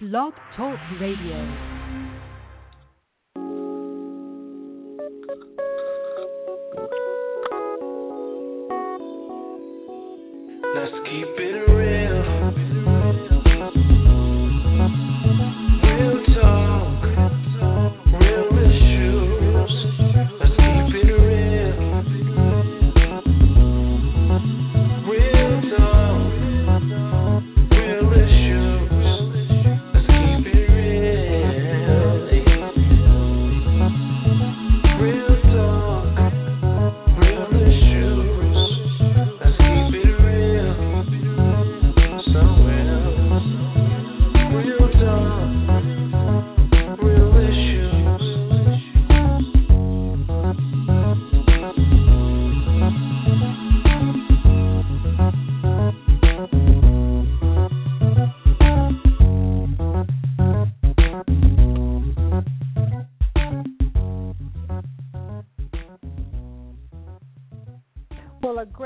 Blog Talk Radio.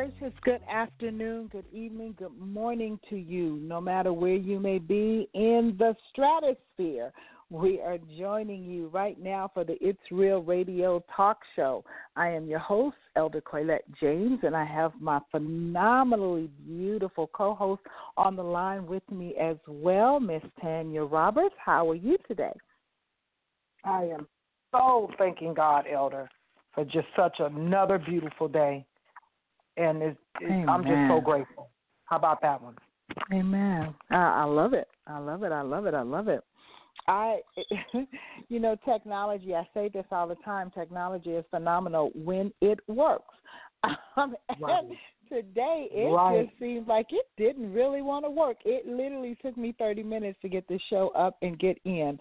Gracious good afternoon, good evening, good morning to you, no matter where you may be in the stratosphere. We are joining you right now for the It's Real Radio Talk Show. I am your host, Elder Colette James, and I have my phenomenally beautiful co host on the line with me as well, Miss Tanya Roberts. How are you today? I am so thanking God, Elder, for just such another beautiful day. And it's, it's, I'm just so grateful. How about that one? Amen. I, I love it. I love it. I love it. I love it. I, you know, technology. I say this all the time. Technology is phenomenal when it works. Um, Right. And today it Right. just seems like it didn't really want to work. It literally took me 30 minutes to get the show up and get in.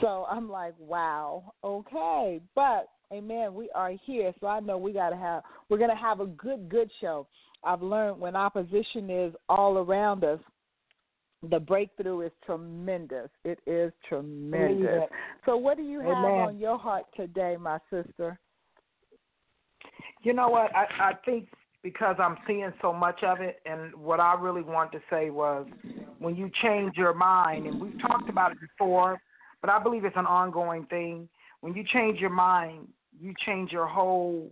So I'm like, wow, okay, but amen. We are here, so I know we gotta have. We're gonna have a good, good show. I've learned when opposition is all around us, the breakthrough is tremendous. It is tremendous. So, what do you have Amen. on your heart today, my sister? You know what? I, I think because I'm seeing so much of it, and what I really wanted to say was when you change your mind, and we've talked about it before, but I believe it's an ongoing thing. When you change your mind, you change your whole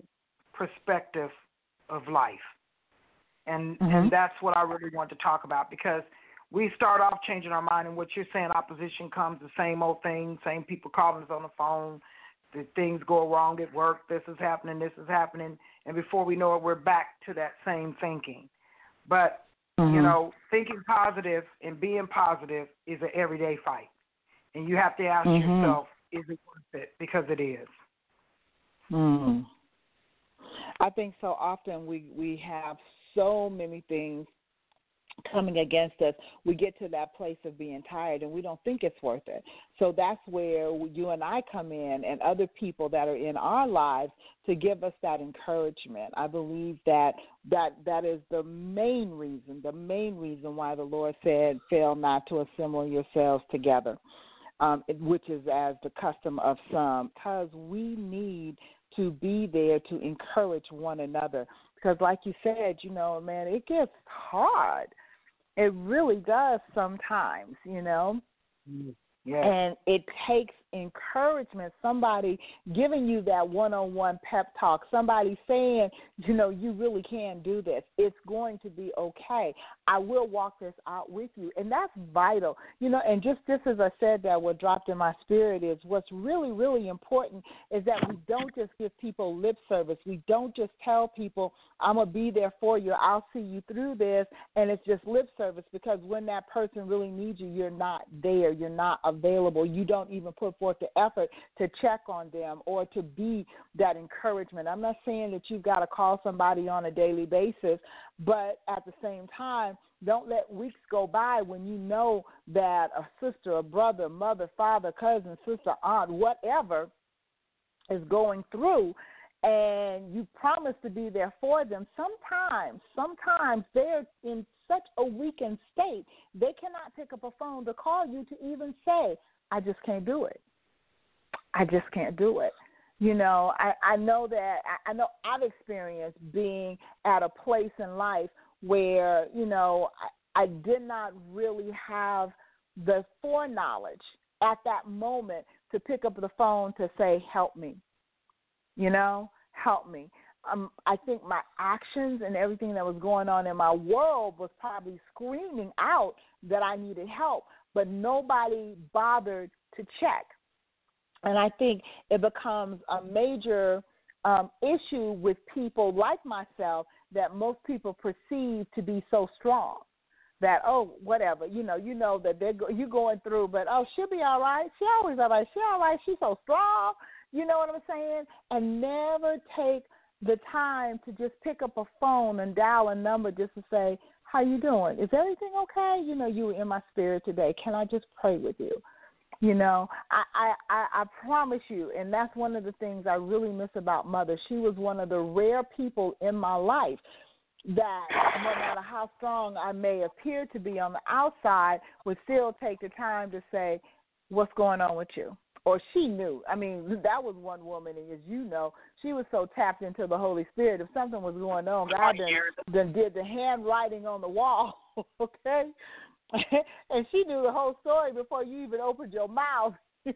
perspective of life. And Mhm. and that's what I really want to talk about because we start off changing our mind and what you're saying, opposition comes, the same old thing, same people calling us on the phone, the things go wrong at work, this is happening, this is happening, and before we know it, we're back to that same thinking. But Mm-hmm. you know, thinking positive and being positive is an everyday fight, and you have to ask Mhm. yourself, is it worth it? Because it is. Mm. I think so often we we have so many things coming against us. We get to that place of being tired and we don't think it's worth it. So that's where you and I come in and other people that are in our lives to give us that encouragement. I believe that that that is the main reason, the main reason why the Lord said, "Fail not to assemble yourselves together." um, which is as the custom of some, because we need to be there to encourage one another. Because, like you said, you know, man, it gets hard. It really does sometimes, you know, mm, Yes. and it takes encouragement. Somebody giving you that one-on-one pep talk. Somebody saying, you know, you really can do this. It's going to be okay. I will walk this out with you, and that's vital. You know, and just just as I said, that what dropped in my spirit is what's really really important is that we don't just give people lip service. We don't just tell people, "I'm gonna be there for you. I'll see you through this," and it's just lip service because when that person really needs you, you're not there. You're not available. You don't even put forth the effort to check on them or to be that encouragement. I'm not saying that you've got to call somebody on a daily basis, but at the same time, don't let weeks go by when you know that a sister, a brother, mother, father, cousin, sister, aunt, whatever is going through and you promise to be there for them sometimes sometimes they're in such a weakened state they cannot pick up a phone to call you to even say i just can't do it i just can't do it you know i i know that i, know i've experienced being at a place in life where you know i i did not really have the foreknowledge at that moment to pick up the phone to say, "Help me," you know, help me. Um, I think my actions and everything that was going on in my world was probably screaming out that I needed help, but nobody bothered to check. And I think it becomes a major um, issue with people like myself that most people perceive to be so strong that oh whatever you know you know that they're go- you going through but oh she'll be all right. She always all right. She all right. She's so strong. You know what i'm saying? And never take the time to just pick up a phone and dial a number just to say how you doing? Is everything okay? You know you were in my spirit today. Can i just pray with you you know I, I i i promise you and that's one of the things i really miss about mother she was one of the rare people in my life that no matter how strong I may appear to be on the outside, would still take the time to say, What's going on with you? Or she knew. I mean, that was one woman, and as you know, she was so tapped into the Holy Spirit. If something was going on, God then, then did the handwriting on the wall, okay? and she knew the whole story before you even opened your mouth.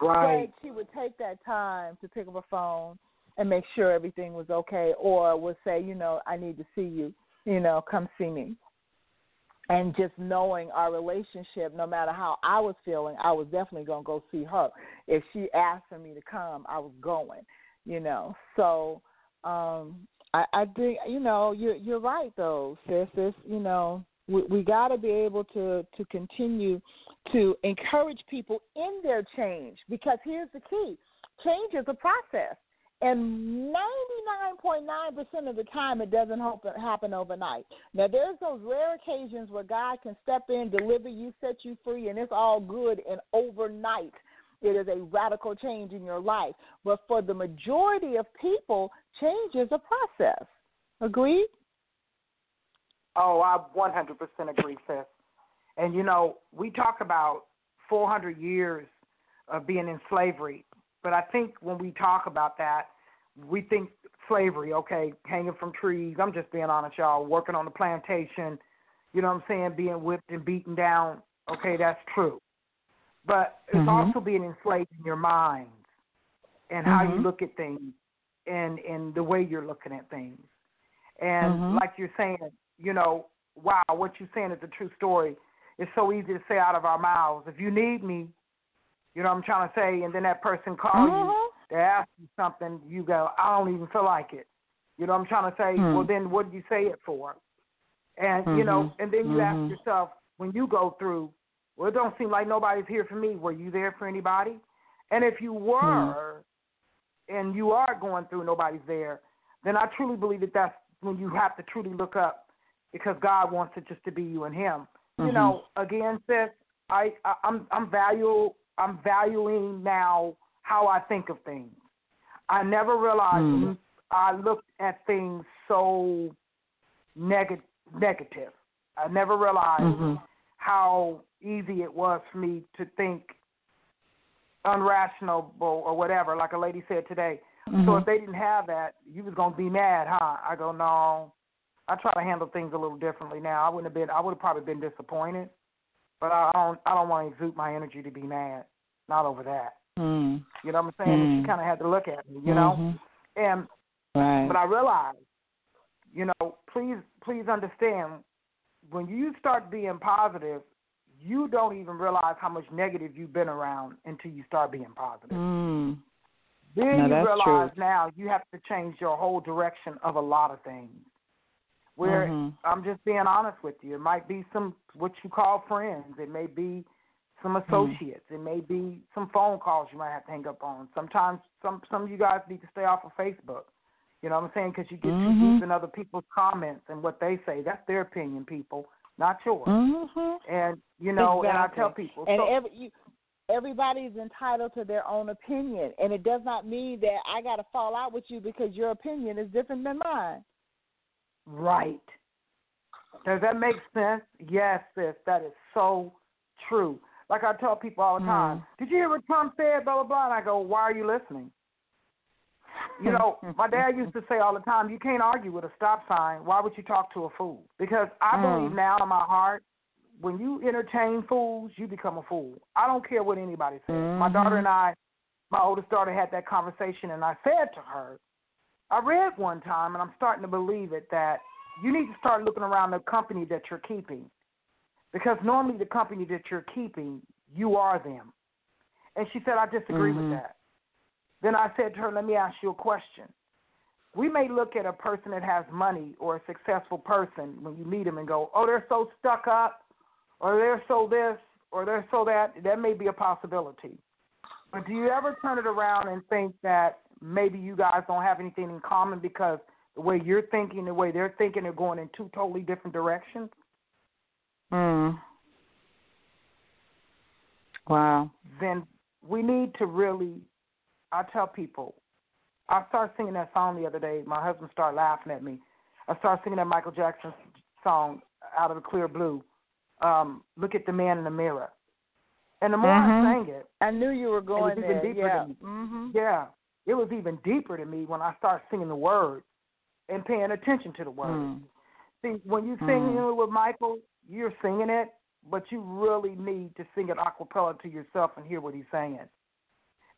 Right. But she would take that time to pick up a phone and make sure everything was okay, or would say, you know, I need to see you, you know, come see me. And just knowing our relationship, no matter how I was feeling, I was definitely gonna go see her. If she asked for me to come, I was going, you know. So um I, I think you know you're you're right though, sis. This you know we we got to be able to to continue to encourage people in their change because here's the key: change is a process. And 99.9% of the time, it doesn't happen overnight. Now, there's those rare occasions where God can step in, deliver you, set you free, and it's all good. And overnight, it is a radical change in your life. But for the majority of people, change is a process. Agreed? Oh, I 100% agree, sis. And you know, we talk about 400 years of being in slavery, but I think when we talk about that, we think slavery, okay, hanging from trees. I'm just being honest, y'all. Working on the plantation, you know what I'm saying, being whipped and beaten down. Okay, that's true. But it's Mhm. also being enslaved in your mind and how you Mhm. look at things and and the way you're looking at things. And Mhm. like you're saying, you know, wow, what you're saying is a true story. It's so easy to say out of our mouths. If you need me, you know what I'm trying to say, and then that person calls you Mhm. they ask you something, you go, I don't even feel like it. You know what I'm trying to say? Hmm. Well, then what did you say it for? And, you know, and then you Mhm. ask yourself, when you go through, well, it don't seem like nobody's here for me. Were you there for anybody? And if you were, and you are going through, nobody's there, then I truly believe that that's when you have to truly look up because God wants it just to be you and Him. You Mhm. know, again, sis, I, I I'm I'm value I'm valuing now how I think of things. I never realized Mm. when I looked at things so neg- negative. I never realized Mhm. how easy it was for me to think unrational or whatever, like a lady said today. So Mhm. if they didn't have that, you was gonna be mad, huh? I go, no. I try to handle things a little differently now. I wouldn't have been. I would have probably been disappointed, but I don't. I don't want to exude my energy to be mad. Not over that. Mm. You know what I'm saying? Mm. she kind of had to look at me, you know. Mhm. And Right. but I realized, you know, please please understand when you start being positive, you don't even realize how much negative you've been around until you start being positive. Mm. Then No, you realize true. now you have to change your whole direction of a lot of things. Where Mhm. I'm just being honest with you, it might be some what you call friends, it may be some Mm-hmm. associates, it may be some phone calls you might have to hang up on. Sometimes some some of you guys need to stay off of Facebook. You know what I'm saying? Because you get too Mhm. deep in other people's comments and what they say. That's their opinion, people, not yours. Mhm. And you know, and I tell people, And so, every you, everybody's entitled to their own opinion, and it does not mean that I got to fall out with you because your opinion is different than mine. Right. Does that make sense? Yes, sis. That is so true. Like I tell people all the time, Mm. did you hear what Trump said? Blah blah blah. And I go, why are you listening? You know, my dad used to say all the time, you can't argue with a stop sign. Why would you talk to a fool? Because I Mm. believe now in my heart when you entertain fools, you become a fool. I don't care what anybody says. My Mhm. daughter and I, my oldest daughter, had that conversation, and I said to her, I read one time, and I'm starting to believe it, that you need to start looking around the company that you're keeping. Because normally the company that you're keeping, you are them. And she said, I disagree Mhm. with that. Then I said to her, let me ask you a question. We may look at a person that has money or a successful person when you meet them and go, oh, they're so stuck up, or they're so this, or they're so that. That may be a possibility. But do you ever turn it around and think that maybe you guys don't have anything in common because the way you're thinking, the way they're thinking, are going in two totally different directions? Mm. Wow. then we need to really I tell people I started singing that song the other day. My husband started laughing at me. I started singing that Michael Jackson song out of the clear blue. Um, look at the man in the mirror. And the more Mhm. I sang it, I knew you were going it was even there. deeper Yeah. than- Mhm. yeah, it was even deeper to me when I started singing the words and paying attention to the words. Mm. See, when you sing Mm. it with Michael, you're singing it, but you really need to sing it a cappella to yourself and hear what he's saying.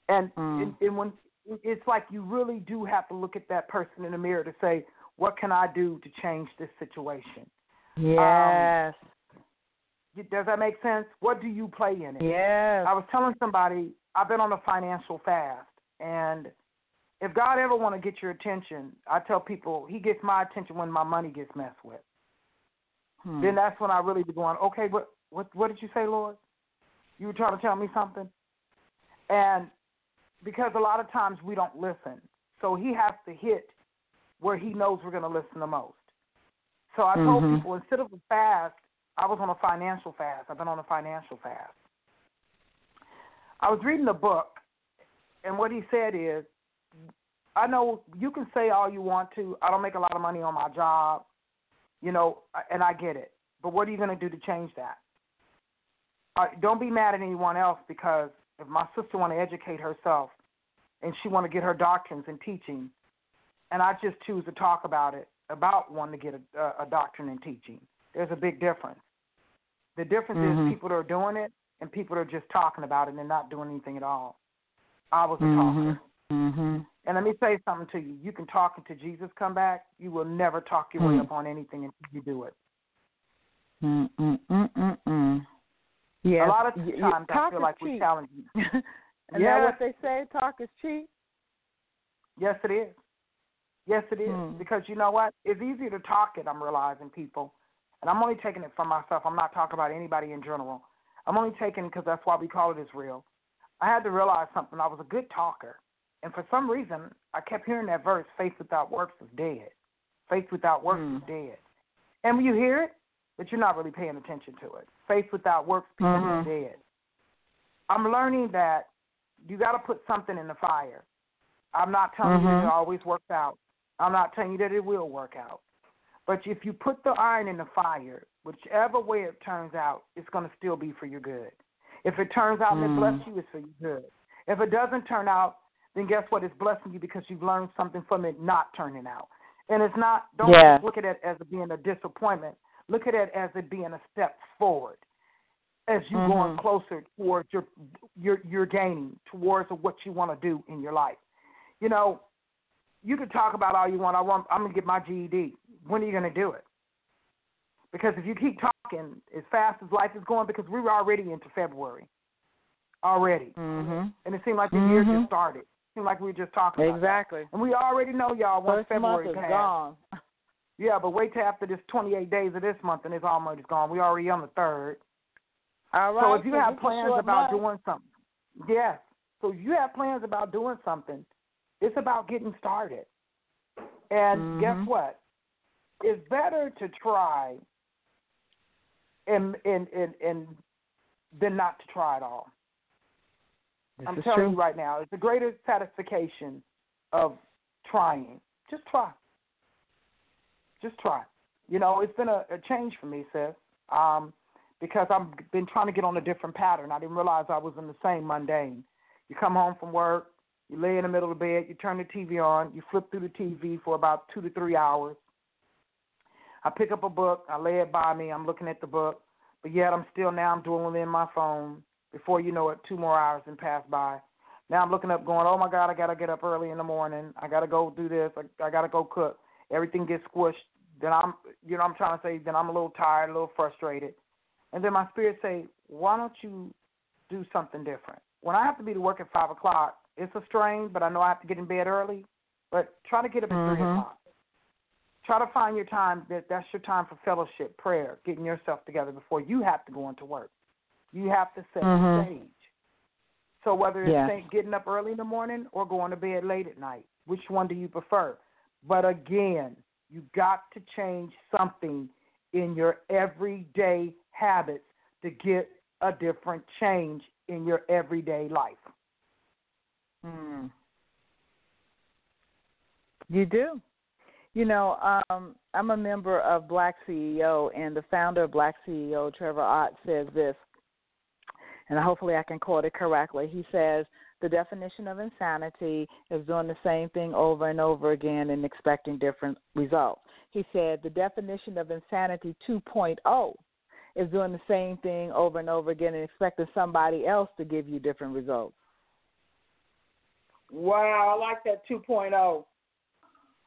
And, Mm. and and when it's like you really do have to look at that person in the mirror to say, what can I do to change this situation? Yes. Does that make sense? What do you play in it? yes. I was telling somebody I've been on a financial fast, and if God ever want to get your attention, I tell people He gets my attention when my money gets messed with. Hmm. Then that's when I really be going, okay, what what what did you say, Lord? You were trying to tell me something, and because a lot of times we don't listen, so He has to hit where He knows we're going to listen the most. So I told Mhm. people instead of a fast, I was on a financial fast. I've been on a financial fast. I was reading a book, and what he said is, I know you can say all you want to. I don't make a lot of money on my job, you know, and I get it. But what are you going to do to change that? Uh, don't be mad at anyone else because if my sister want to educate herself and she want to get her doctrines and teaching, and I just choose to talk about it about wanting to get a, a, doctrine and teaching, there's a big difference. The difference Mhm. is people that are doing it and people that are just talking about it and not doing anything at all. I was a Mhm. talker. Mhm. And let me say something to you. You can talk until Jesus come back. You will never talk your way Mm. up on anything until you do it. Mm. Mm. Mm. Mm. Mm. Yes. A lot of times I feel like we're cheap. challenging. Isn't that what they say? Talk is cheap. Yes, it is. Yes, it is. Mm. Because you know what? It's easier to talk it, I'm realizing, people. And I'm only taking it for myself. I'm not talking about anybody in general. I'm only taking because that's why we call it It's Real. I had to realize something. I was a good talker. And for some reason, I kept hearing that verse, faith without works is dead. Faith without works Mm. is dead. And when you hear it, but you're not really paying attention to it. Faith without works, people Mhm. is dead. I'm learning that you got to put something in the fire. I'm not telling you that it always works out. I'm not telling you that it will work out. But if you put the iron in the fire, whichever way it turns out, it's going to still be for your good. If it turns out Mm. bless you, it's for your good. If it doesn't turn out, then guess what? It's blessing you because you've learned something from it not turning out. And it's not, don't Yeah. look at it as being a disappointment. Look at it as it being a step forward as you Mhm. going closer towards your your your gaining towards what you want to do in your life. You know, you can talk about all you want. I want I'm gonna get my GED. When are you gonna do it? Because if you keep talking as fast as life is going, because we were already into February, already, Mhm. and it seemed like the year Mhm. just started. It seemed like we were just talking. Exactly. And we already know y'all once First month February is passed. gone. Yeah, but wait till after this 28 days of this month and it's almost gone. We already on the third. All right. So if you so have plans about month. doing something, yes. So if you have plans about doing something, it's about getting started. And guess Mhm. what? It's better to try and and and, and than not to try at all. This I'm telling true. you right now, it's the greatest satisfaction of trying. Just try. Just try. You know, it's been a, a change for me, sis. Um, because I've been trying to get on a different pattern. I didn't realize I was in the same mundane. You come home from work, you lay in the middle of the bed, you turn the TV on, you flip through the TV for about two to three hours. I pick up a book, I lay it by me, I'm looking at the book. but yet I'm still now I'm dwindling in my phone. Before you know it, two more hours and pass by. Now I'm looking up, going, oh my God, I gotta get up early in the morning. I gotta go do this. I, I gotta go cook. Everything gets squished. Then I'm, you know, I'm trying to say, then I'm a little tired, a little frustrated, and then my spirit say, why don't you do something different? When I have to be to work at five o'clock, it's a strain, but I know I have to get in bed early. But try to get up at Mhm. three o'clock. Try to find your time. That that's your time for fellowship, prayer, getting yourself together before you have to go into work. You have to set Mhm. the stage. So whether it's Yes. getting up early in the morning or going to bed late at night, which one do you prefer? But again, you got to change something in your everyday habits to get a different change in your everyday life. Mm. You do. You know, um, I'm a member of Black CEO, and the founder of Black CEO, Trevor Otts, says this, and hopefully I can quote it correctly. He says, The definition of insanity is doing the same thing over and over again and expecting different results. He said, The definition of insanity 2.0 is doing the same thing over and over again and expecting somebody else to give you different results. Wow, I like that 2.0.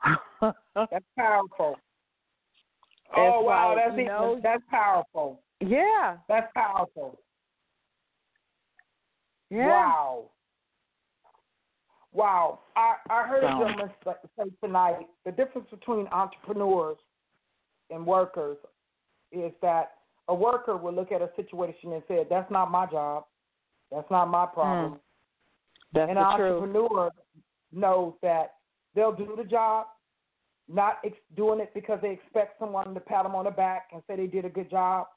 That's powerful. oh wow, like, that's know- that's powerful. yeah, That's powerful. yeah. Wow. Wow. I, I heard a gentleman say tonight the difference between entrepreneurs and workers is that a worker will look at a situation and say, That's not my job. That's not my problem. That's and an truth. entrepreneur knows that they'll do the job, not ex- doing it because they expect someone to pat them on the back and say they did a good job.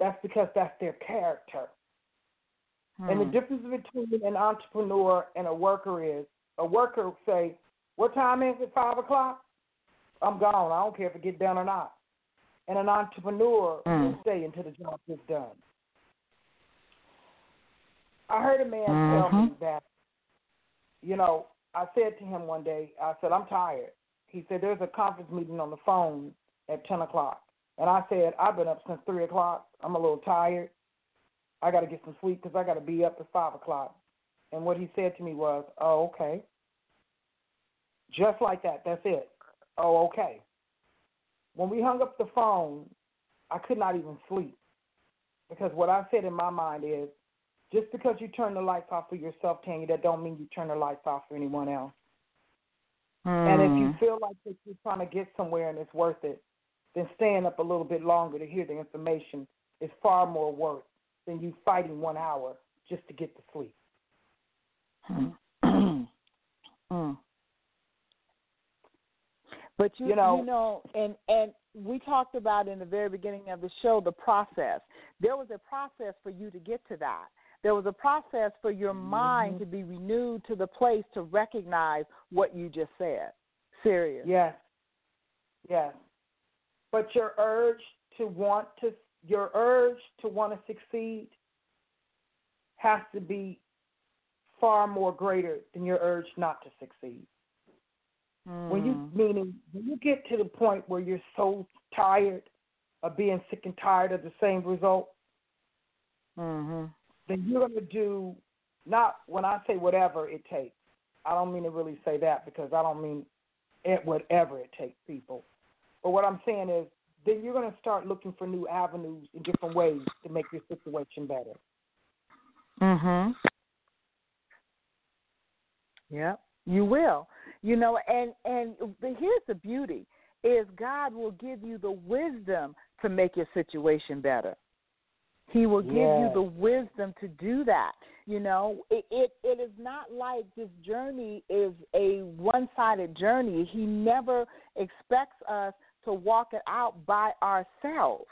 That's because that's their character. And the Hmm. difference between an entrepreneur and a worker is a worker will say, What time is it? Five o'clock? I'm gone. I don't care if it gets done or not. And an entrepreneur will Mm. stay until the job is done. I heard a man tell me Mhm. that, you know, I said to him one day, I said, I'm tired. He said, There's a conference meeting on the phone at 10 o'clock. And I said, I've been up since 3 o'clock. I'm a little tired. I got to get some sleep because I got to be up at 5 o'clock. And what he said to me was, Oh, okay. Just like that. That's it. Oh, okay. When we hung up the phone, I could not even sleep because what I said in my mind is, just because you turn the lights off for yourself, Tanya, that don't mean you turn the lights off for anyone else. And if you Mm. feel like that you're trying to get somewhere and it's worth it, then staying up a little bit longer to hear the information is far more worth than you fighting one hour just to get to sleep. Mm. Mm. But you, You know- you know, and and we talked about in the very beginning of the show the process. There was a process for you to get to that. There was a process for your mm-hmm. mind to be renewed to the place to recognize what you just said. Serious. Yes. Yes. But your urge to want to your urge to want to succeed has to be far more greater than your urge not to succeed. When you Mm. meaning when you get to the point where you're so tired of being sick and tired of the same result, Mhm. then you're going to do not when I say whatever it takes. I don't mean to really say that because I don't mean it whatever it takes, people. But what I'm saying is, then you're going to start looking for new avenues in different ways to make your situation better. Mhm. Yep. You will. You know, and and the, here's the beauty is God will give you the wisdom to make your situation better. He will give you the wisdom to do that. You know, it, it it is not like this journey is a one-sided journey. He never expects us to walk it out by ourselves.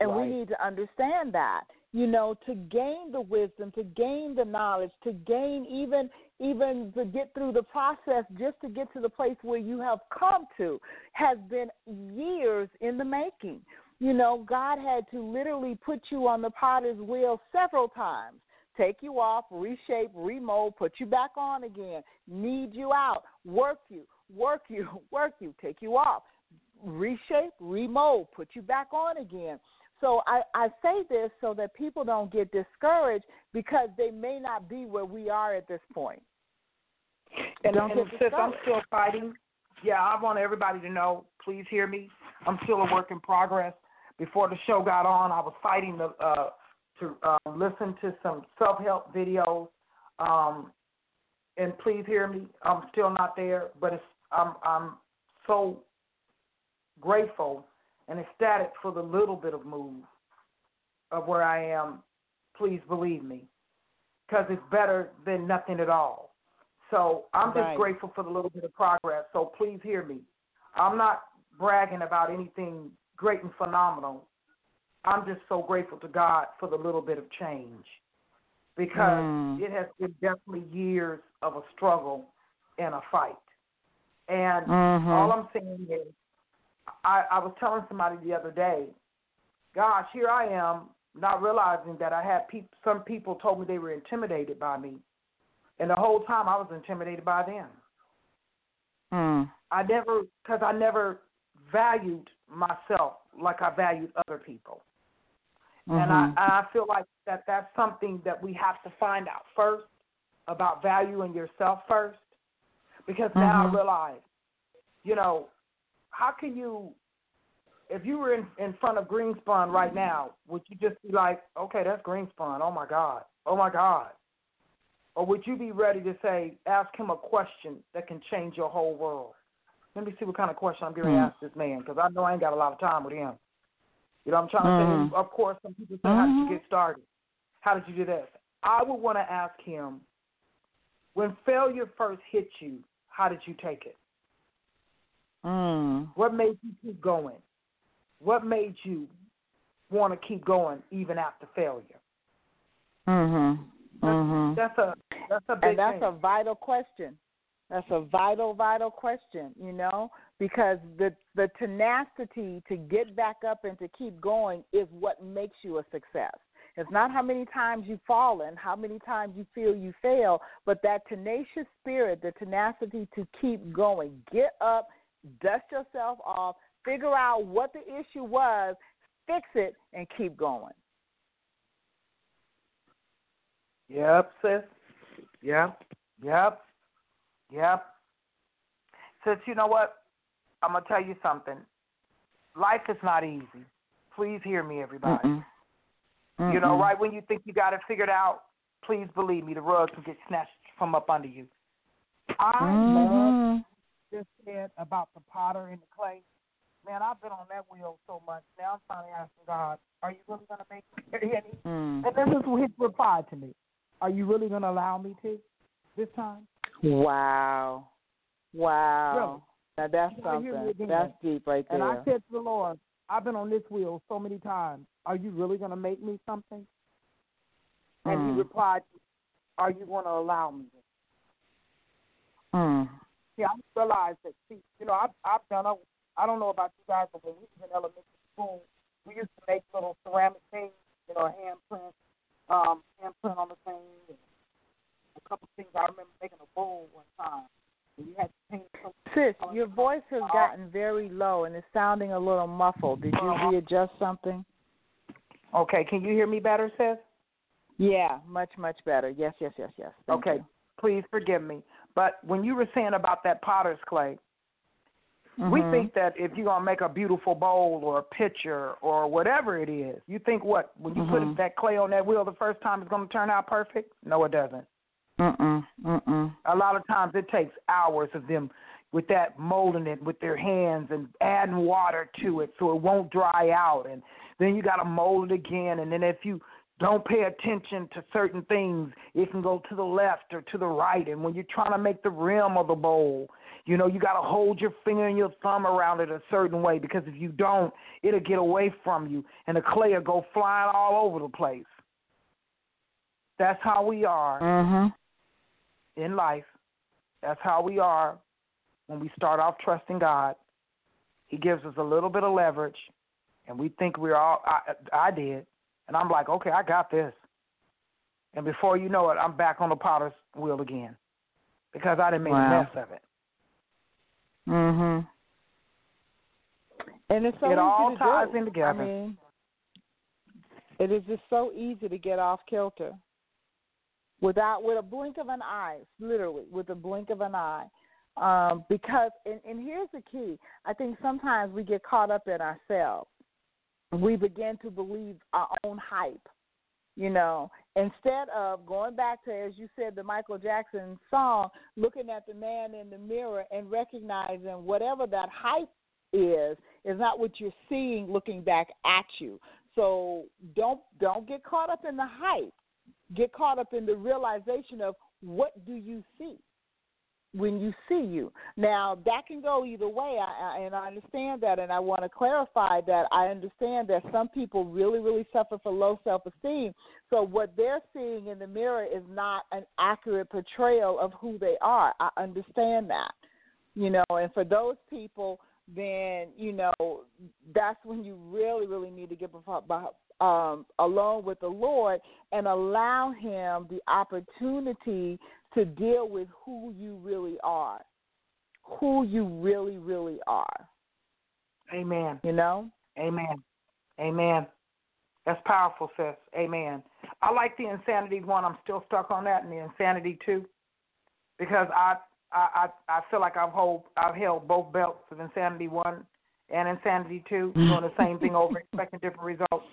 And Right. we need to understand that. You know, to gain the wisdom, to gain the knowledge, to gain even even to get through the process just to get to the place where you have come to has been years in the making. You know, God had to literally put you on the potter's wheel several times. Take you off, reshape, remold, put you back on again, knead you out, work you, work you, work you, take you off, reshape, remold, put you back on again. So I, I say this so that people don't get discouraged because they may not be where we are at this point. And, Don't and sis, I'm still fighting. Yeah, I want everybody to know. Please hear me. I'm still a work in progress. Before the show got on, I was fighting to uh, to uh, listen to some self help videos. Um, and please hear me. I'm still not there, but it's I'm I'm so grateful and ecstatic for the little bit of move of where I am. Please believe me, because it's better than nothing at all. So I'm just Right. grateful for the little bit of progress. So please hear me. I'm not bragging about anything great and phenomenal. I'm just so grateful to God for the little bit of change because Mm. it has been definitely years of a struggle and a fight. And Mhm. all I'm saying is, I, I was telling somebody the other day, gosh, here I am, not realizing that I had peop- some people told me they were intimidated by me, and the whole time I was intimidated by them. Mm. I never, because I never valued myself like I valued other people, and I I feel like that that's something that we have to find out first about valuing yourself first, because now I realize, you know, how can you, if you were in in front of Greenspun right now, would you just be like, okay, that's Greenspun, oh my God, oh my God, or would you be ready to say, ask him a question that can change your whole world? Let me see what kind of question I'm going to Mm. ask this man, because I know I ain't got a lot of time with him. You know, what I'm trying to Mm. say. Of course, some people say, "How did you Mhm. get started? How did you do this?" I would want to ask him, when failure first hit you, how did you take it? Mm. What made you keep going? What made you want to keep going even after failure? Mhm. Mhm. That's a that's a big and that's thing. a vital question. That's a vital, vital question, you know, because the the tenacity to get back up and to keep going is what makes you a success. It's not how many times you've fallen, how many times you feel you fail, but that tenacious spirit, the tenacity to keep going. Get up, dust yourself off, figure out what the issue was, fix it, and keep going. Yep, sis. Yep. Yep. Yep. Sis, you know what? I'm gonna tell you something. Life is not easy. Please hear me, everybody. Mm-mm. You know, right when you think you got it figured out, please believe me, the rug can get snatched from up under you. I love Mhm. just said about the potter and the clay. Man, I've been on that wheel so much. Now I'm finally asking God, are you really going to make me carry any? Mm. And this is his reply to me. Are you really going to allow me to this time? Wow. Wow. Really? Now that's You wanna hear me something. That's deep right there. And I said to the Lord, I've been on this wheel so many times. Are you really going to make me something? And Mm. he replied, Are you going to allow me? mm. See, I realized that. See, you know, I've I've done. I don't know about you guys, but when we was in elementary school, we used to make little ceramic things. You know, a handprint, um, handprint on the thing. And a couple things. I remember making a bowl one time. And we had to paint. Sis, your voice has gotten very low and it's sounding a little muffled. Did you readjust something? Okay, can you hear me better, sis? Yeah, much, much better. Yes, yes, yes, yes. Thank okay, you. please forgive me. But when you were saying about that potter's clay, we Mhm. think that if you're gonna make a beautiful bowl or a picture or whatever it is, you think what when you Mhm. put that clay on that wheel the first time it's gonna turn out perfect? No, it doesn't. Mm-mm. Mm-mm. A lot of times it takes hours of them with that molding it with their hands and adding water to it so it won't dry out and then you got to mold it again and then if you don't pay attention to certain things it can go to the left or to the right and when you're trying to make the rim of the bowl you know you got to hold your finger and your thumb around it a certain way because if you don't it'll get away from you and the clay will go flying all over the place that's how we are Mhm. in life. That's how we are when we start off trusting God. He gives us a little bit of leverage, and we think we're all. I, I did, and I'm like, okay, I got this. And before you know it, I'm back on the potter's wheel again because I didn't make Wow. a mess of it. Mhm. And it's so It easy all to ties do. in together. I mean, It is just so easy to get off kilter. Without with a blink of an eye, literally with a blink of an eye. Um, because and, and here's the key. I think sometimes we get caught up in ourselves. We begin to believe our own hype you know, instead of going back to, as you said, the Michael Jackson song, looking at the man in the mirror and recognizing whatever that hype is is not what you're seeing looking back at you. So don't don't get caught up in the hype. Get caught up in the realization of what do you see when you see you. Now that can go either way, I, I, and I understand that, and I want to clarify that I understand that some people really, really suffer from low self-esteem. So what they're seeing in the mirror is not an accurate portrayal of who they are. I understand that, you know, and for those people, then you know that's when you really, really need to get um, alone with the Lord and allow Him the opportunity to deal with who you really are, who you really, really are. Amen. You know? Amen. Amen. That's powerful, sis. Amen. I like the insanity one. I'm still stuck on that, and the insanity two, because I I I, I feel like I've hold I've held both belts of insanity one and insanity two, doing the same thing over, expecting different results,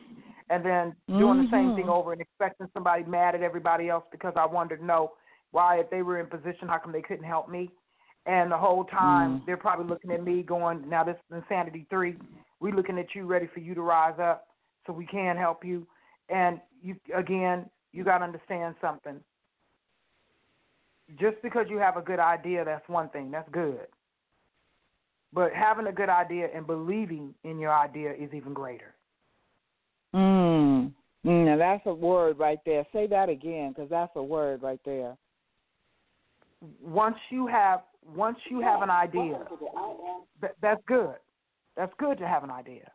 and then doing the same thing Mhm. over and expecting somebody mad at everybody else because I wanted to know why if they were in position, how come they couldn't help me? And the whole time Mm. they're probably looking at me going, Now this is insanity three. We looking at you ready for you to rise up so we can help you. And you again, you gotta understand something. Just because you have a good idea, that's one thing, that's good. But having a good idea and believing in your idea is even greater. Mm. Mm, Now that's a word right there. Say that again, because that's a word right there. Once you have once you have an idea, that, that's good. That's good to have an idea.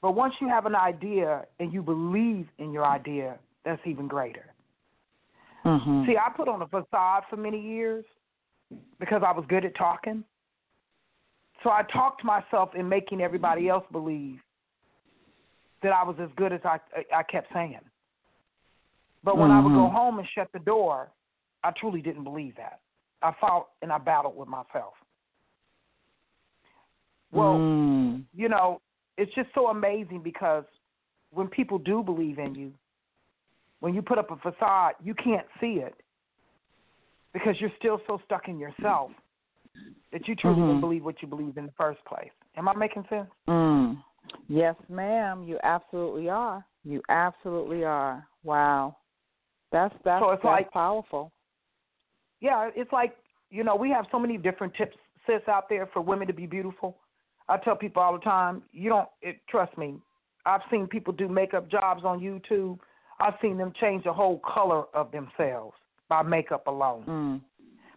But once you have an idea and you believe in your idea, that's even greater. Mm-hmm. See, I put on a facade for many years because I was good at talking. So I talked myself in making everybody else believe that I was as good as I I kept saying. But when I would go Mhm. home and shut the door, I truly didn't believe that. I fought and I battled with myself. Well, Mm. you know, it's just so amazing because when people do believe in you, when you put up a facade, you can't see it because you're still so stuck in yourself that you truly Mhm. didn't believe what you believed in the first place. Am I making sense? Mm. Yes, ma'am. You absolutely are. You absolutely are. Wow. That's that's, So it's that's like- powerful. Yeah, it's like, you know, we have so many different tips, sis, out there for women to be beautiful. I tell people all the time, you don't, it, trust me, I've seen people do makeup jobs on YouTube. I've seen them change the whole color of themselves by makeup alone. Mm.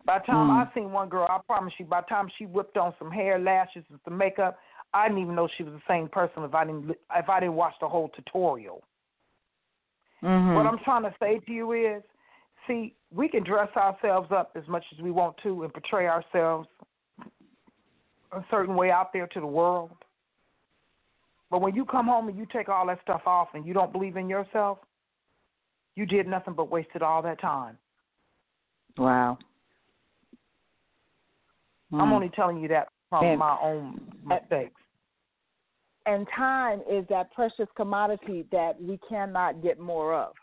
By the time Mm. I seen one girl, I promise you, by the time she whipped on some hair, lashes, and some makeup, I didn't even know she was the same person if I didn't if I didn't watch the whole tutorial. Mhm. What I'm trying to say to you is, see, we can dress ourselves up as much as we want to and portray ourselves a certain way out there to the world. But when you come home and you take all that stuff off and you don't believe in yourself, you did nothing but wasted all that time. wow. I'm Mm. only telling you that from And- my own mistakes. and time is that precious commodity that we cannot get more of.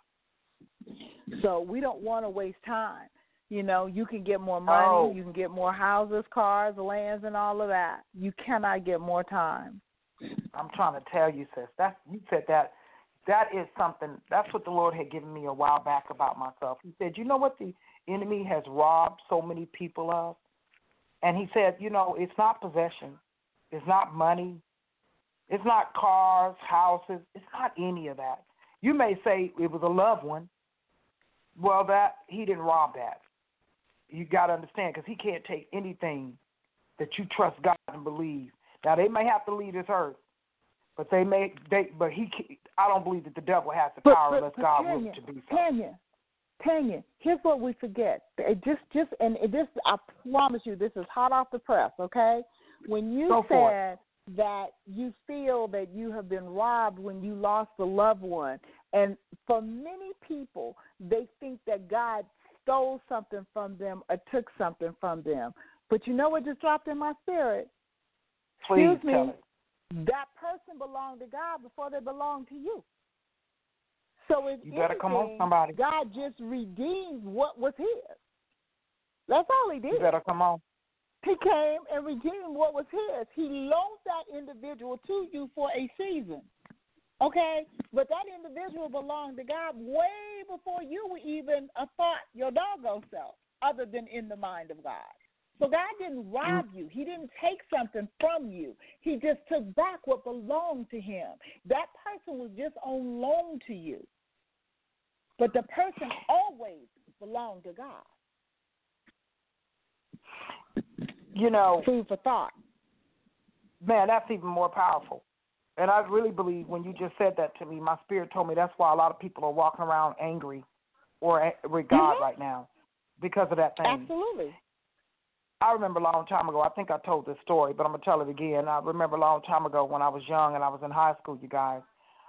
So we don't want to waste time. You know, you can get more money, Oh. you can get more houses, cars, lands, and all of that. You cannot get more time. I'm trying to tell you, sis. That's you said that. That is something. That's what the Lord had given me a while back about myself. He said, "You know what the enemy has robbed so many people of?" And he said, "You know, it's not possession, it's not money, it's not cars, houses, it's not any of that. You may say it was a loved one. Well, that he didn't rob that. You got to understand because he can't take anything that you trust God and believe. Now they may have to leave this earth, but they may they but he I don't believe that the devil has the power but, unless but God Tanya, wills to be something. Tanya, Tanya, here's what we forget. It just, just, and this, I promise you, this is hot off the press. Okay, when you Go said that you feel that you have been robbed when you lost a loved one. And for many people, they think that God stole something from them or took something from them. But you know what just dropped in my spirit? Please Excuse tell me. That person belonged to God before they belonged to you. So if You better come on, somebody. God just redeemed what was his. That's all he did. You better come on. He came and redeemed what was his. He loaned that individual to you for a season. Okay? But that individual belonged to God way before you were even a thought, your doggone self, other than in the mind of God. So God didn't rob you. He didn't take something from you. He just took back what belonged to him. That person was just on loan to you. But the person always belonged to God. You know, Food for thought. man, that's even more powerful. And I really believe when you just said that to me, my spirit told me that's why a lot of people are walking around angry or with God Mhm. right now because of that thing. Absolutely. I remember a long time ago. I think I told this story, but I'm gonna tell it again. I remember a long time ago when I was young and I was in high school. You guys,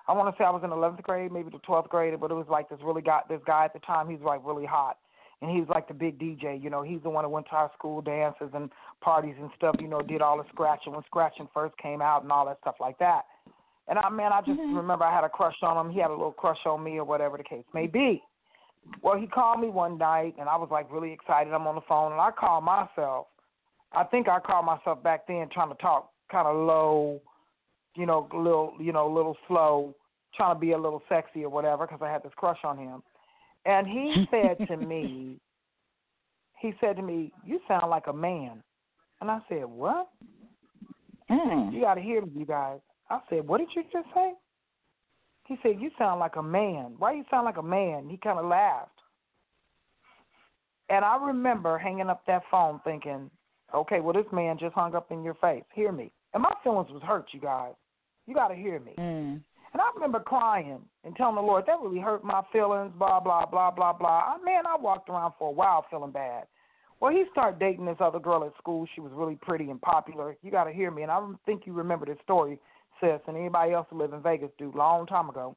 I want to say I was in 11th grade, maybe the 12th grade, but it was like this really got this guy at the time. He was like really hot, and he was like the big DJ. You know, he's the one that went to our school dances and parties and stuff. You know, did all the scratching when scratching first came out and all that stuff like that. And I man, I just Mhm. remember I had a crush on him. He had a little crush on me, or whatever the case may be. Well, he called me one night, and I was like really excited. I'm on the phone, and I called myself. I think I called myself back then trying to talk kind of low, you know, little, you know, a little slow, trying to be a little sexy or whatever because I had this crush on him. And he said to me, he said to me, "You sound like a man." And I said, "What?" Mm. You got to hear me, you guys. I said, "What did you just say?" He said, "You sound like a man. Why you sound like a man?" He kind of laughed. And I remember hanging up that phone thinking, "Okay, well this man just hung up in your face. Hear me." And my feelings was hurt, you guys. You got to hear me. Mm. And I remember crying and telling the Lord, that really hurt my feelings, blah, blah, blah, blah, blah. I, man, I walked around for a while feeling bad. Well, he started dating this other girl at school. She was really pretty and popular. You got to hear me. And I don't think you remember this story, sis, and anybody else who live in Vegas do, long time ago.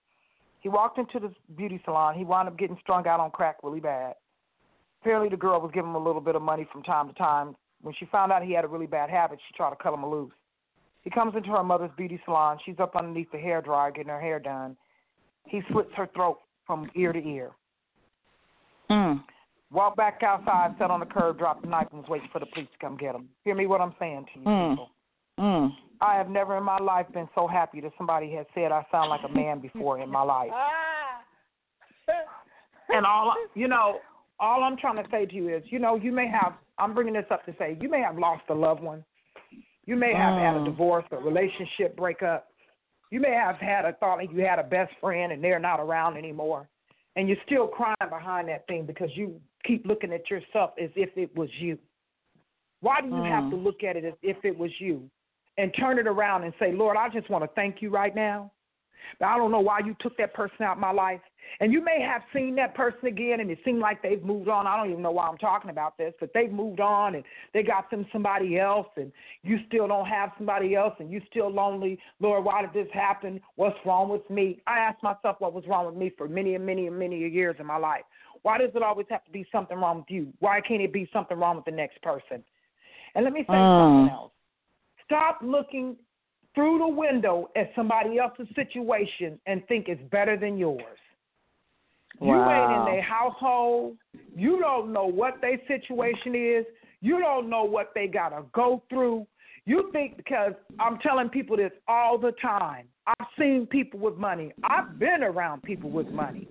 He walked into this beauty salon. He wound up getting strung out on crack really bad. Apparently, the girl was giving him a little bit of money from time to time. When she found out he had a really bad habit, she tried to cut him loose. He comes into her mother's beauty salon. She's up underneath the hair dryer getting her hair done. He slits her throat from ear to ear. Mm. Walked back outside, sat on the curb, dropped the knife, and was waiting for the police to come get him. Hear me what I'm saying to you Mm. people. Mm. I have never in my life been so happy that somebody has said I sound like a man before in my life. Ah. And all you know, all I'm trying to say to you is, you know, you may have. I'm bringing this up to say you may have lost a loved one. You may have had a Mm. divorce, a relationship breakup. You may have had a thought like you had a best friend and they're not around anymore, and you're still crying behind that thing because you keep looking at yourself as if it was you. Why do you have Mm. to look at it as if it was you, and turn it around and say, Lord, I just want to thank you right now. But I don't know why you took that person out of my life. And you may have seen that person again and it seemed like they've moved on. I don't even know why I'm talking about this, but they've moved on and they got them somebody else and you still don't have somebody else and you still lonely. Lord, why did this happen? What's wrong with me? I asked myself what was wrong with me for many and many and many years in my life. Why does it always have to be something wrong with you? Why can't it be something wrong with the next person? And let me say Mm. something else. Stop looking through the window at somebody else's situation and think it's better than yours. You ain't in their household. You don't know what their situation is. You don't know what they got to go through. You think because I'm telling people this all the time. I've seen people with money. I've been around people with money.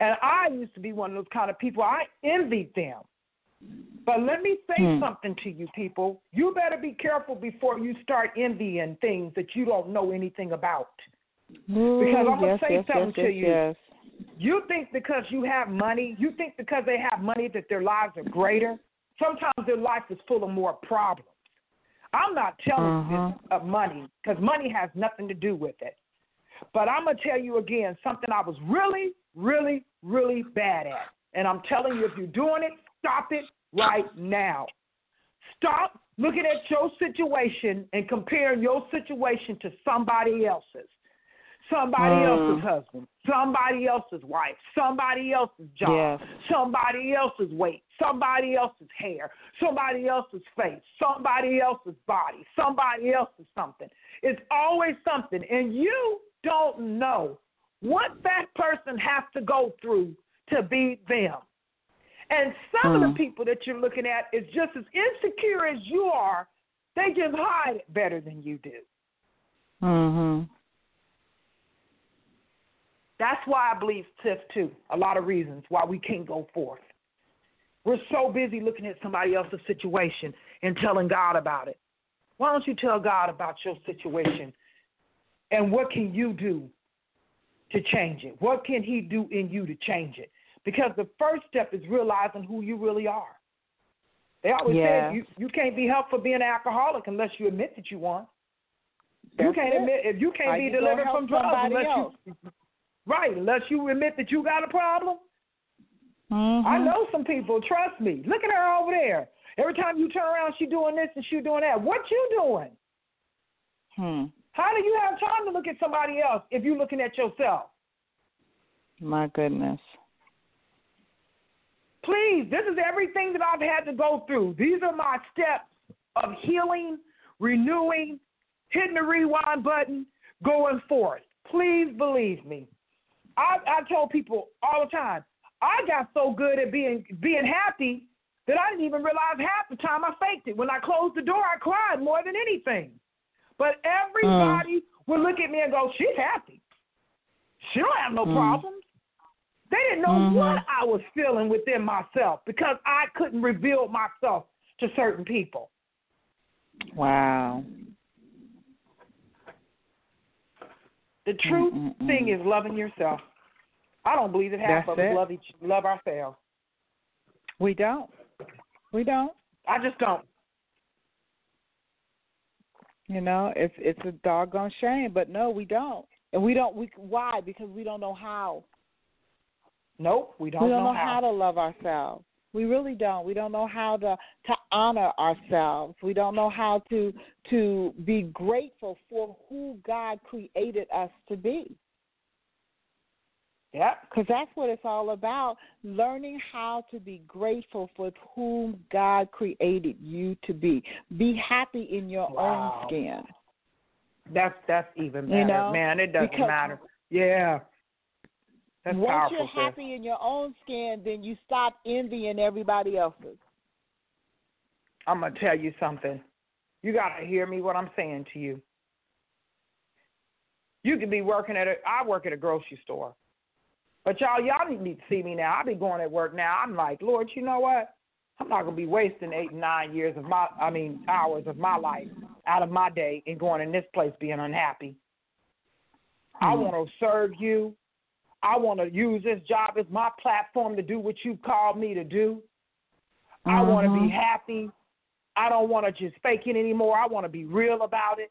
And I used to be one of those kind of people. I envied them. But let me say Hmm. something to you people. You better be careful before you start envying things that you don't know anything about. Because I'm gonna say yes, something yes, to you. You think because you have money, you think because they have money that their lives are greater. Sometimes their life is full of more problems. I'm not telling you Mhm. this of money because money has nothing to do with it. But I'm going to tell you again something I was really, really, really bad at. And I'm telling you, if you're doing it, stop it right now. Stop looking at your situation and comparing your situation to somebody else's. Somebody Mm. else's husband, somebody else's wife, somebody else's job, Yes. somebody else's weight, somebody else's hair, somebody else's face, somebody else's body, somebody else's something. It's always something. And you don't know what that person has to go through to be them. And some of Mm. the people that you're looking at is just as insecure as you are. They just hide it better than you do. Mhm. That's why I believe Tiff too. A lot of reasons why we can't go forth. We're so busy looking at somebody else's situation and telling God about it. Why don't you tell God about your situation and what can you do to change it? What can He do in you to change it? Because the first step is realizing who you really are. They always Yeah. say you, you can't be helped for being an alcoholic unless you admit that you want. you can't it. admit if you can't be you delivered from drugs unless else? you right unless you admit that you got a problem. Mhm. I know some people. Trust me. Look at her over there. Every time you turn around, she doing this and she doing that. What you doing? Hmm. How do you have time to look at somebody else if you're looking at yourself? My goodness. Please, this is everything that I've had to go through. These are my steps of healing, renewing, hitting the rewind button, going forth. Please believe me. I, I tell people all the time, I got so good at being being happy that I didn't even realize half the time I faked it. When I closed the door, I cried more than anything. But everybody would look at me and go, "She's happy. She don't have no Mm. problems." They didn't know Mhm. what I was feeling within myself because I couldn't reveal myself to certain people. Wow. The true Mm-mm-mm. thing is loving yourself. I don't believe that half That's of us love each love ourselves. We don't. We don't. I just don't. You know, it's it's a doggone shame, but no, we don't. And we don't. We why? Because we don't know how. Nope, we don't, we don't know, know how to love ourselves. We really don't. We don't know how to to honor ourselves. We don't know how to to be grateful for who God created us to be. Yep. Because that's what it's all about learning how to be grateful for whom God created you to be. Be happy in your Wow. own skin. That's that's even You better, know, man. It doesn't because- matter. Yeah. That's Once powerful. you're sis. happy in your own skin, then you stop envying everybody else's. I'm gonna tell you something. You gotta hear me what I'm saying to you. You could be working at a I work at a grocery store. But y'all y'all need to see me now. I be going at work now. I'm like, Lord, you know what? I'm not gonna be wasting eight and nine years of my I mean hours of my life out of my day and going in this place being unhappy. I Mhm. want to serve you. I want to use this job as my platform to do what you called me to do. I want to be Mhm. happy. I don't want to just fake it anymore. I want to be real about it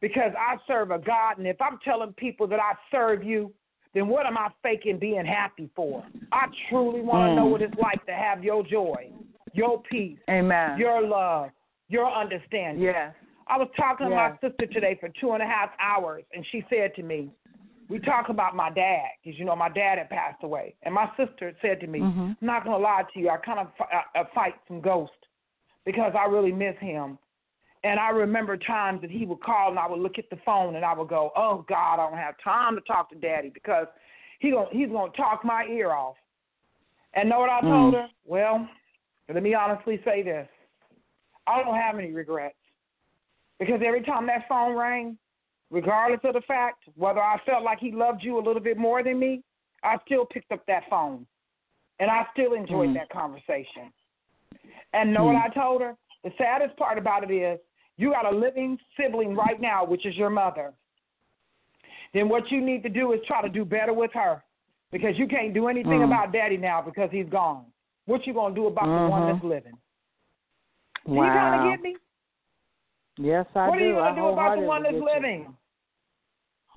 because I serve a God. And if I'm telling people that I serve you, then what am I faking being happy for? I truly want to Mm. know what it's like to have your joy, your peace, Amen. your love, your understanding. yes. I was talking to my sister today for two and a half hours, and she said to me, "We talk about my dad, because you know my dad had passed away." And my sister said to me, Mhm. "I'm not gonna lie to you, I kind of I, I fight some ghosts because I really miss him." And I remember times that he would call, and I would look at the phone, and I would go, "Oh God, I don't have time to talk to Daddy because he gon' he's gonna talk my ear off." And know what I told Mm. her? Well, let me honestly say this: I don't have any regrets. Because every time that phone rang, regardless of the fact whether I felt like he loved you a little bit more than me, I still picked up that phone. And I still enjoyed Mm. that conversation. And know what Mm. I told her? The saddest part about it is you got a living sibling right now, which is your mother. Then what you need to do is try to do better with her. Because you can't do anything Mm. about daddy now because he's gone. What you gonna do about the one that's living? Do Wow. you trying to get me? Yes, I what do. are you gonna do about the one that's living? you.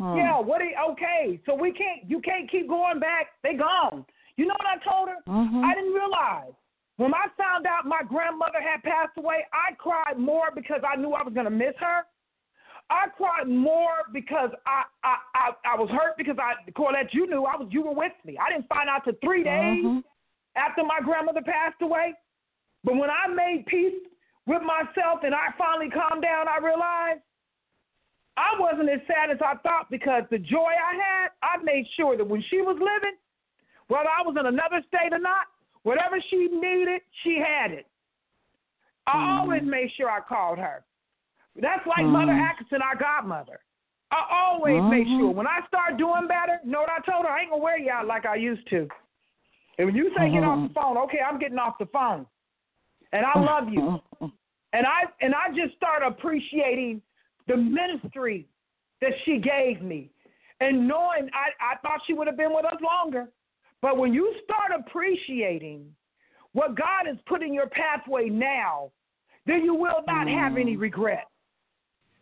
Hmm. Yeah, what? Are you, okay, so we can't. You can't keep going back. They gone. You know what I told her? Mhm. I didn't realize When I found out my grandmother had passed away, I cried more because I knew I was going to miss her. I cried more because I, I I I was hurt because I Corlette, you knew I was you were with me. I didn't find out till three days Mhm. after my grandmother passed away. But when I made peace with myself and I finally calmed down, I realized I wasn't as sad as I thought because the joy I had, I made sure that when she was living, whether I was in another state or not, whatever she needed, she had it. I Mhm. always made sure I called her. That's like Mhm. Mother Atkinson, our godmother. I always make Mhm. sure when I start doing better, know what I told her? I ain't gonna wear you out like I used to. And when you say get off the phone, okay, I'm getting off the phone. And I love you. And I and I just start appreciating the ministry that she gave me. And knowing I, I thought she would have been with us longer. But when you start appreciating what God has put in your pathway now, then you will not have any regret.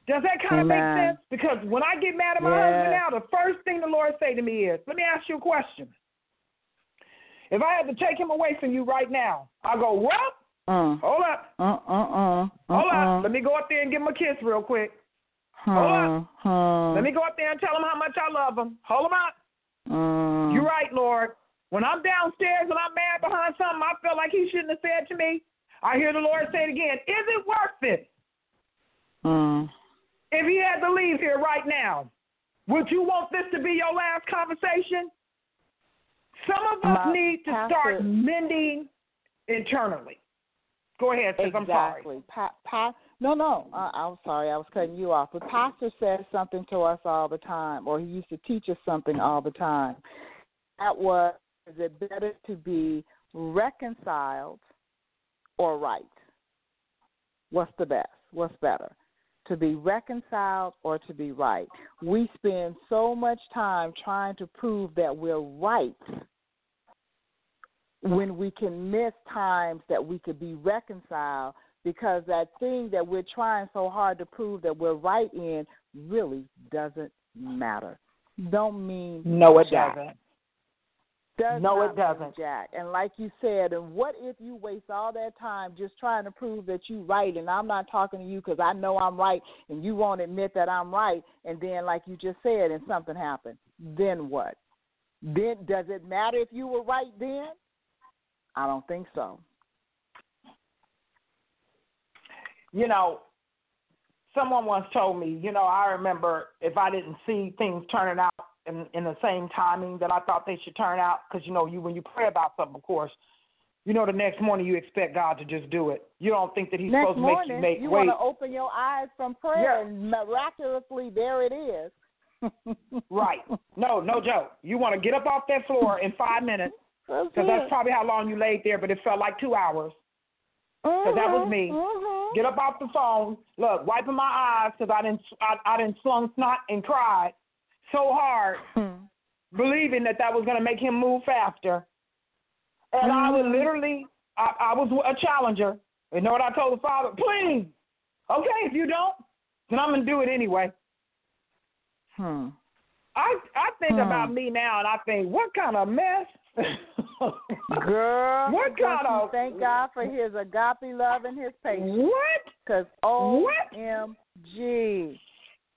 Does that kind of make sense? Because when I get mad at my Yes. husband now, the first thing the Lord say to me is, "Let me ask you a question. If I had to take him away from you right now, I go, what? Uh, hold up, uh, uh, uh, hold uh, up. Let me go up there and give him a kiss real quick. Uh, uh, Let me go up there and tell him how much I love him. Hold him up. uh, You're right, Lord. When I'm downstairs and I'm mad behind something I feel like he shouldn't have said to me, I hear the Lord say it again. Is it worth it? uh, If he had to leave here right now, would you want this to be your last conversation? Some of us My need to pastor- start mending internally. Go ahead, sis. I'm sorry. Exactly. Pa- pa- no, no. I, I'm sorry. I was cutting you off. But Pastor says something to us all the time, or he used to teach us something all the time. That was, is it better to be reconciled or right? What's the best? What's better? To be reconciled or to be right? We spend so much time trying to prove that we're right when we can miss times that we could be reconciled because that thing that we're trying so hard to prove that we're right in really doesn't matter. Don't mean No, it jack. doesn't. Does No, it doesn't. Jack. And like you said, and what if you waste all that time just trying to prove that you're right? And I'm not talking to you because I know I'm right, and you won't admit that I'm right. And then, like you just said, and something happened. Then what? Then does it matter if you were right then? I don't think so. You know, someone once told me, you know, I remember if I didn't see things turning out in, in the same timing that I thought they should turn out, because, you know, you when you pray about something, of course, you know, the next morning you expect God to just do it. You don't think that He's Next supposed to make you make you wait. want to open your eyes from prayer, Yeah. and miraculously, there it is. Right. No, no joke. You want to get up off that floor in five minutes, because that's probably how long you laid there, but it felt like two hours. 'Cause that was me. Mhm. Get up off the phone. Look, wiping my eyes because I didn't, I, I didn't slung snot and cried so hard, Mhm. believing that that was going to make him move faster. And I was Mhm. literally, I, I was a challenger. You know what I told the father? Please, okay, if you don't, then I'm going to do it anyway. Hmm. I I think Hmm. about me now, and I think, what kind of mess? Girl, What kind of- thank God for His agape love and His patience. what? Because What? OMG,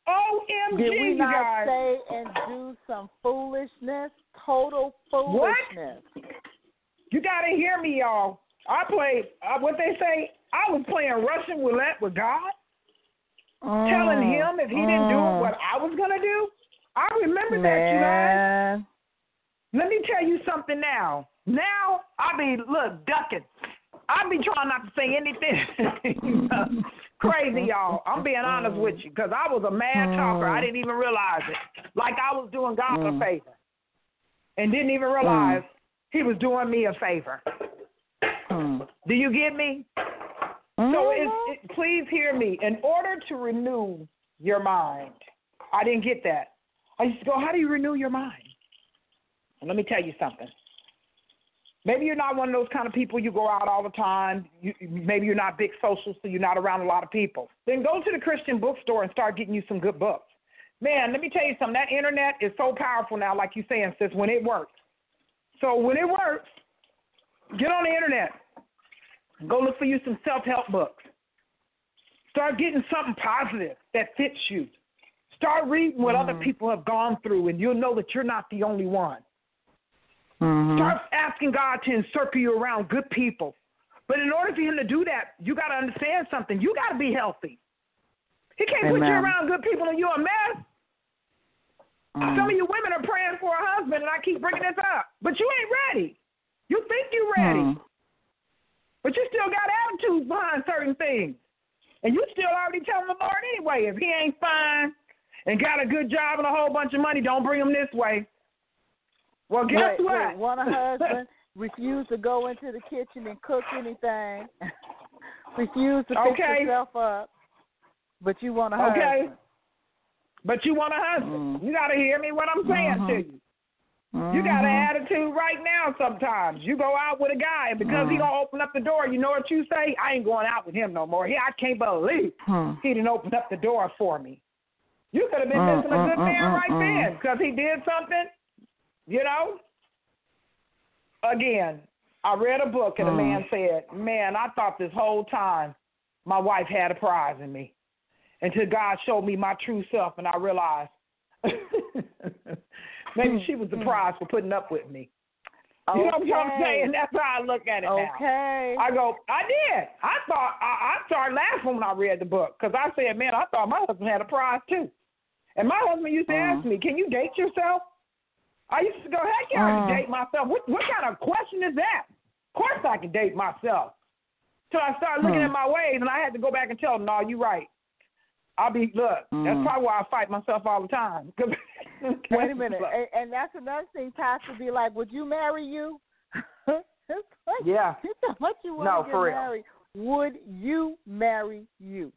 OMG, did we not guys. say and do some foolishness? Total foolishness. You got to hear me, y'all. I played, uh, what they say, I was playing Russian roulette with God, telling Mm, him if he didn't do mm. what I was going to do. I remember that, you guys. Let me tell you something now. Now, I be, look, ducking. I be trying not to say anything crazy, y'all. I'm being honest with you because I was a mad talker. I didn't even realize it. Like I was doing God a Mm. favor and didn't even realize he was doing me a favor. Hmm. Do you get me? So Mhm. it, it, please hear me. In order to renew your mind, I didn't get that. I used to go, how do you renew your mind? And let me tell you something. Maybe you're not one of those kind of people you go out all the time. You, maybe you're not big social, so you're not around a lot of people. Then go to the Christian bookstore and start getting you some good books. Man, let me tell you something. That internet is so powerful now, like you're saying, sis, when it works. So when it works, get on the internet. Go look for you some self help books. Start getting something positive that fits you. Start reading what other Mhm. people have gone through, and you'll know that you're not the only one. Mhm. Start asking God to encircle you around good people. But in order for Him to do that, you got to understand something. You got to be healthy. He can't put you around good people and you're a mess. Mhm. Some of you women are praying for a husband, and I keep bringing this up, but you ain't ready. You think you're ready, Mhm. but you still got attitudes behind certain things. And you still already telling the Lord anyway, if he ain't fine and got a good job and a whole bunch of money, don't bring him this way. Well, guess wait, what? Wait, one husband refused to go into the kitchen and cook anything. refused to fix Okay. himself up. But you want a husband. Okay. But you want a husband. Mm. You got to hear me what I'm saying Mhm. to you. You got an Mhm. attitude right now sometimes. You go out with a guy, and because he Mhm. going to open up the door, you know what you say? I ain't going out with him no more. He, I can't believe Hmm. he didn't open up the door for me. You could have been Mm, missing a mm, good mm, man mm, right mm. then because he did something, you know? Again, I read a book and a Mm. man said, Man, I thought this whole time my wife had a prize in me until God showed me my true self and I realized maybe she was the Mm. prize for putting up with me. You know what I'm saying? That's how I look at it now. Okay. I go, I did. I thought I, I started laughing when I read the book because I said, man, I thought my husband had a prize too. And my husband used to ask Mm. me, can you date yourself? I used to go, heck yeah, I Mm. can date myself. What what kind of question is that? Of course I can date myself. So I started looking Hmm. at my ways, and I had to go back and tell them, no, you're right. I'll be look. That's Mm. probably why I fight myself all the time. Wait a minute. And, and that's another thing. Pastor be like, "Would you marry you?" like, Yeah. It's how much you want No, to get for real. married. Would you marry you?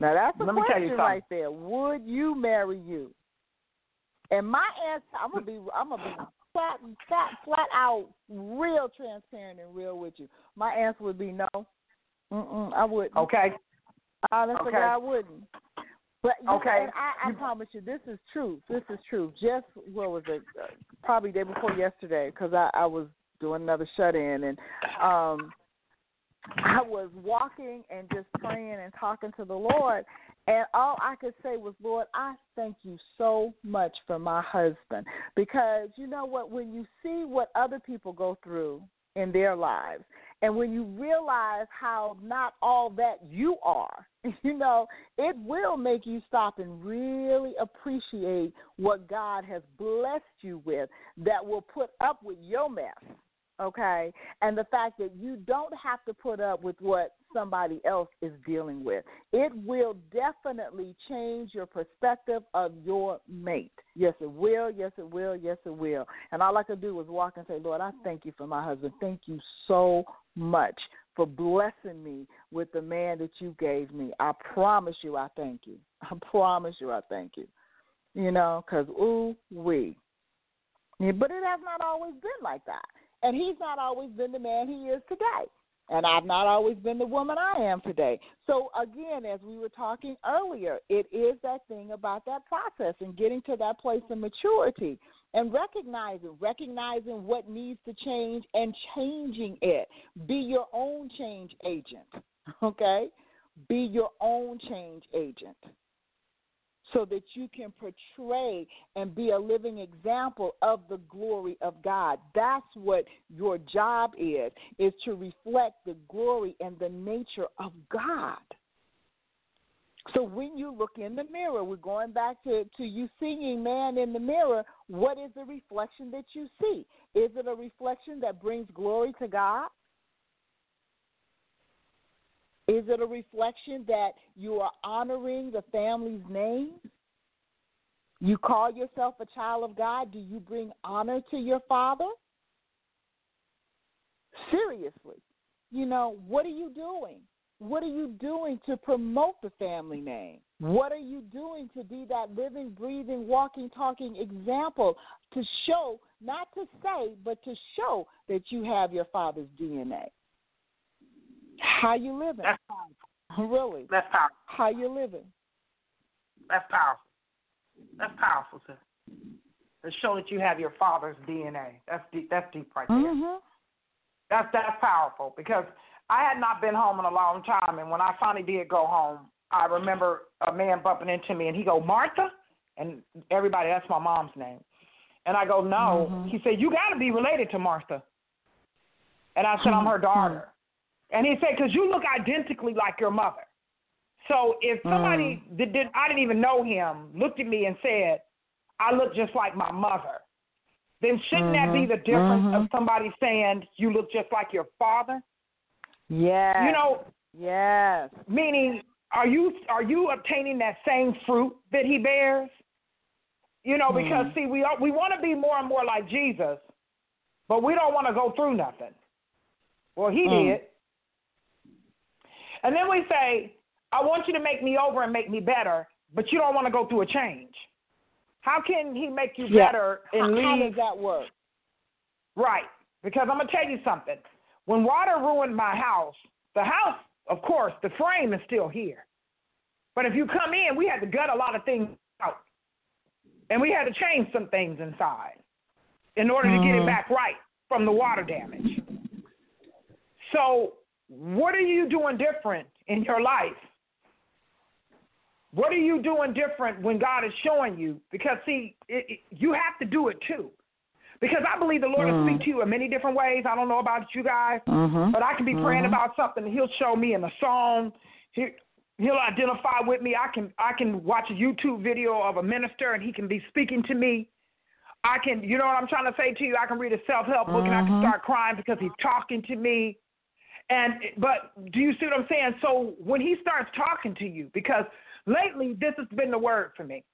Now that's a Let question right there. Would you marry you? And my answer, I'm gonna be, I'm gonna be flat, flat, flat out, real transparent and real with you. My answer would be no. Mm-mm, I wouldn't. Okay. Honestly, Okay. I wouldn't. But you know, Okay. and I, I You- promise you, this is true. This is true. Just what was it? Uh, probably day before yesterday, because I, I was doing another shut in, and um, I was walking and just praying and talking to the Lord, and all I could say was, Lord, I thank you so much for my husband, because you know what? When you see what other people go through in their lives, and when you realize how not all that you are, you know, it will make you stop and really appreciate what God has blessed you with that will put up with your mess, okay? And the fact that you don't have to put up with what somebody else is dealing with. It will definitely change your perspective of your mate. Yes, it will. Yes, it will. Yes, it will. And all I could do was walk and say, Lord, I thank you for my husband. Thank you so much for blessing me with the man that you gave me. I promise you, I thank you. I promise you, I thank you. You know, because, ooh, we. Yeah, but it has not always been like that. And he's not always been the man he is today. And I've not always been the woman I am today. So, again, as we were talking earlier, it is that thing about that process and getting to that place of maturity and recognizing, recognizing what needs to change and changing it. Be your own change agent, okay? Be your own change agent so that you can portray and be a living example of the glory of God. That's what your job is, is to reflect the glory and the nature of God. So when you look in the mirror, we're going back to, to you seeing man in the mirror, what is the reflection that you see? Is it a reflection that brings glory to God? Is it a reflection that you are honoring the family's name? You call yourself a child of God. Do you bring honor to your father? Seriously. You know, what are you doing? What are you doing to promote the family name? What are you doing to be that living, breathing, walking, talking example to show, not to say, but to show that you have your father's DNA? How you living? That's powerful. Really? That's powerful. How you living? That's powerful. That's powerful, sir. To show that you have your father's DNA. That's deep. That's deep right there. Mm-hmm. That's that's powerful because I had not been home in a long time, and when I finally did go home, I remember a man bumping into me, and he go, Martha, and everybody, that's my mom's name, and I go, no. Mhm. He said, you got to be related to Martha, and I said, I'm her daughter, and he said, because you look identically like your mother. So if somebody that did, I didn't even know him, looked at me and said, I look just like my mother, then shouldn't that be the difference Mhm. of somebody saying you look just like your father? Yes. You know, Yes. meaning are you are you obtaining that same fruit that he bears? You know, because Mhm. see, we are, we want to be more and more like Jesus, but we don't want to go through nothing. Well, he Mm. did. And then we say, I want you to make me over and make me better, but you don't want to go through a change. How can he make you Yeah. better How, and how leave does that work? Right. Because I'm going to tell you something. When water ruined my house, the house, of course, the frame is still here. But if you come in, we had to gut a lot of things out. And we had to change some things inside in order to get it Mhm. back right from the water damage. So, what are you doing different in your life? What are you doing different when God is showing you? Because, see, it, it, you have to do it too. Because I believe the Lord will Mm. speak to you in many different ways. I don't know about you guys, Mm-hmm. but I can be praying Mhm. about something and He'll show me in a song. He, he'll identify with me. I can I can watch a YouTube video of a minister and he can be speaking to me. I can, you know what I'm trying to say to you? I can read a self help book and I can Mhm. start crying because he's talking to me. And but do you see what I'm saying? So when he starts talking to you, because lately this has been the word for me.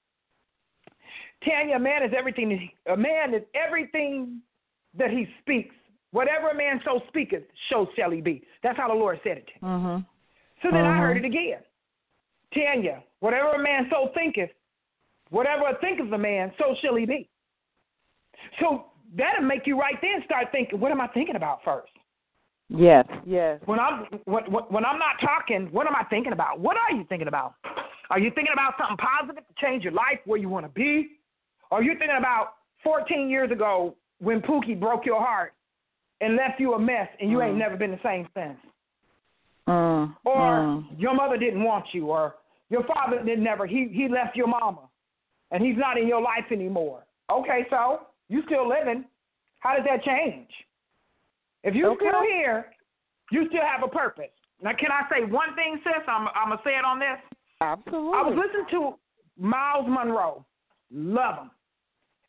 Tanya, a man is everything. A man is everything that he speaks. Whatever a man so speaketh, so shall he be. That's how the Lord said it. Mm-hmm. So then I Mhm. heard it again. Tanya, whatever a man so thinketh, whatever thinketh a man, so shall he be. So that'll make you right then start thinking, what am I thinking about first? Yes. Yes. When I'm when, when when I'm not talking, what am I thinking about? What are you thinking about? Are you thinking about something positive to change your life where you want to be? Or are you thinking about 14 years ago when Pookie broke your heart and left you a mess and you ain't Mm. never been the same since? Mm. Or mm. your mother didn't want you, or your father didn't never. He he left your mama, and he's not in your life anymore. Okay, so you still living. How does that change? If you're Okay. still here, you still have a purpose. Now, can I say one thing, sis? I'm I'm gonna say it on this. Absolutely. I was listening to Myles Munroe. Love him.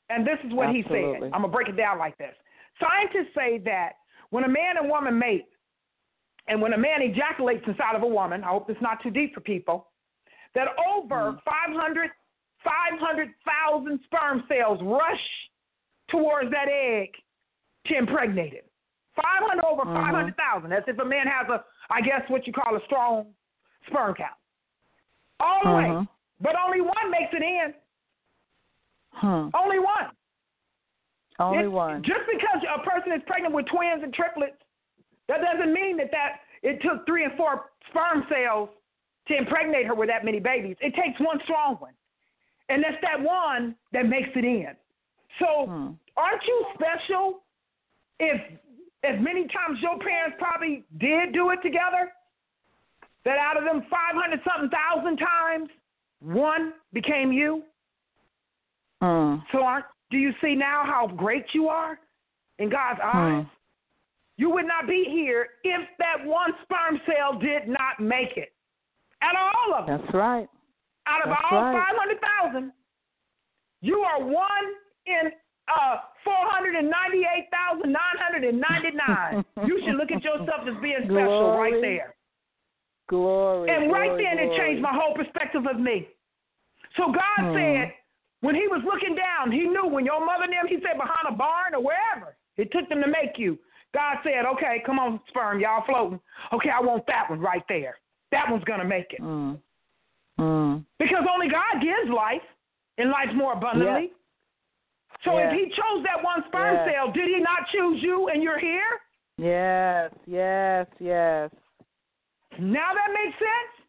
And this is what he said. I'm going to break it down like this. Scientists say that when a man and woman mate, and when a man ejaculates inside of a woman, I hope it's not too deep for people, that over Mm. 500 500,000 sperm cells rush towards that egg to impregnate it. 500 over Mhm. 500,000. That's if a man has a, I guess, what you call a strong sperm count. All the way. Mhm. But only one makes it in. Hmm. Only one. Only It- one. Just because a person is pregnant with twins and triplets, that doesn't mean that, that it took three and four sperm cells to impregnate her with that many babies. It takes one strong one. And that's that one that makes it in. So Hmm. aren't you special if as many times your parents probably did do it together? That out of them 500 something thousand times, one became you? Mm. So aren't, do you see now how great you are in God's eyes? Hmm. You would not be here if that one sperm cell did not make it. Out of all of them, That's right. out of that's all right. 500,000, you are one in uh, 498,999. you should look at yourself as being special right there. Glory. And right glory, then it changed my whole perspective of me. So God Hmm. said, when he was looking down, he knew when your mother and them, he said behind a barn or wherever, it took them to make you. God said, okay, come on, sperm, y'all floating. Okay, I want that one right there. That one's going to make it. Mm. Mm. Because only God gives life and life more abundantly. So Yeah. if he chose that one sperm Yeah. cell, did he not choose you and you're here? Yes, yes, yes. Now that makes sense?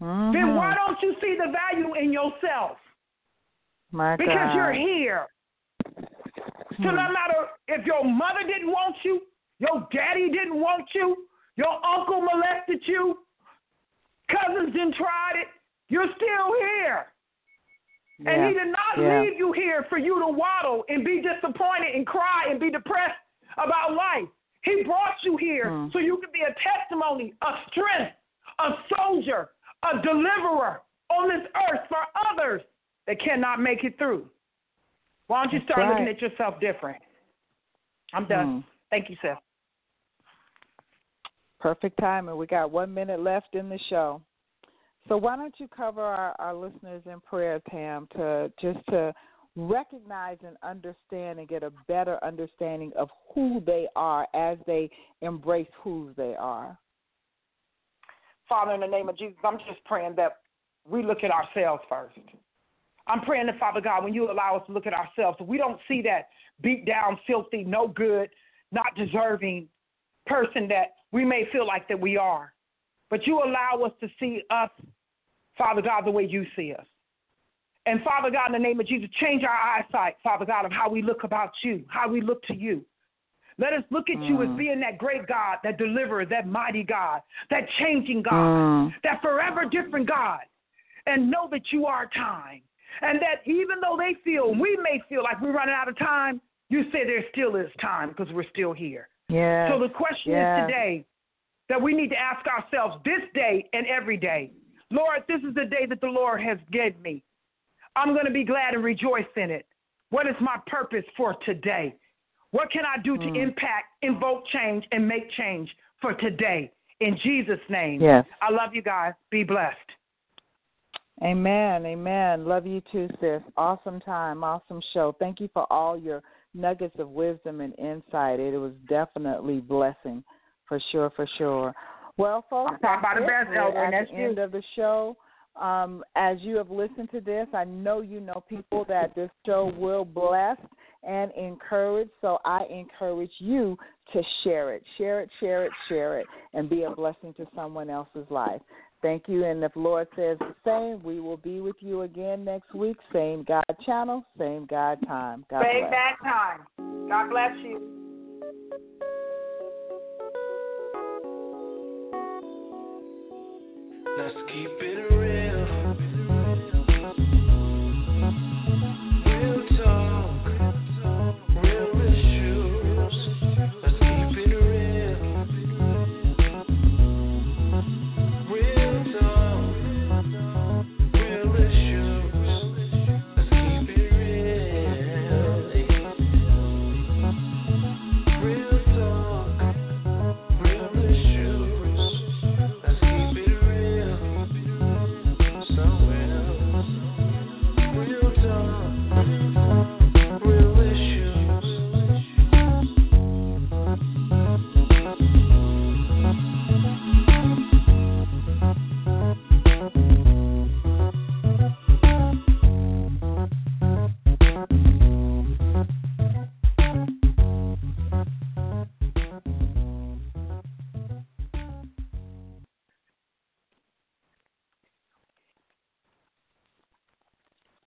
Mhm. Then why don't you see the value in yourself? My Because God. you're here. So Hmm. no matter if your mother didn't want you, Your daddy didn't want you. Your uncle molested you. Cousins didn't try it. You're still here. Yeah. And he did not Yeah. leave you here for you to waddle and be disappointed and cry and be depressed about life. He brought you here Hmm. so you could be a testimony, a strength, a soldier, a deliverer on this earth for others that cannot make it through. Why don't you start looking at yourself different? I'm done. Hmm. Thank you, Seth. Perfect timing. We got one minute left in the show. So why don't you cover our, our listeners in prayer, Tam, to just to recognize and understand and get a better understanding of who they are as they embrace who they are. Father, in the name of Jesus, I'm just praying that we look at ourselves first. I'm praying that, Father God, when you allow us to look at ourselves, we don't see that beat down, filthy, no good, not deserving person that we may feel like that we are. But you allow us to see us, Father God, the way you see us. And Father God, in the name of Jesus, change our eyesight, Father God, of how we look about you, how we look to you. Let us look at you as Mm. being that great God, that deliverer, that mighty God, that changing God, Mm. that forever different God, and know that you are time. And that even though they feel, we may feel like we're running out of time, you say there still is time because we're still here. Yeah. So the question is today that we need to ask ourselves this day and every day Lord, this is the day that the Lord has given me. I'm going to be glad and rejoice in it. What is my purpose for today? What can I do to Mm. impact, invoke change, and make change for today? In Jesus' name. Yes. I love you guys. Be blessed. Amen. Amen. Love you too, sis. Awesome time. Awesome show. Thank you for all your nuggets of wisdom and insight. It was definitely blessing, for sure, for sure. Well, folks, I'm talking about the best, Elder, and at that's the you. end of the show. Um, as you have listened to this, I know you know people that this show will bless and encourage. So I encourage you to share it, share it, share it, share it, and be a blessing to someone else's life. Thank you. And if Lord says the same, we will be with you again next week. Same God channel, same God time. God Same bless. time. God bless you. Let's keep it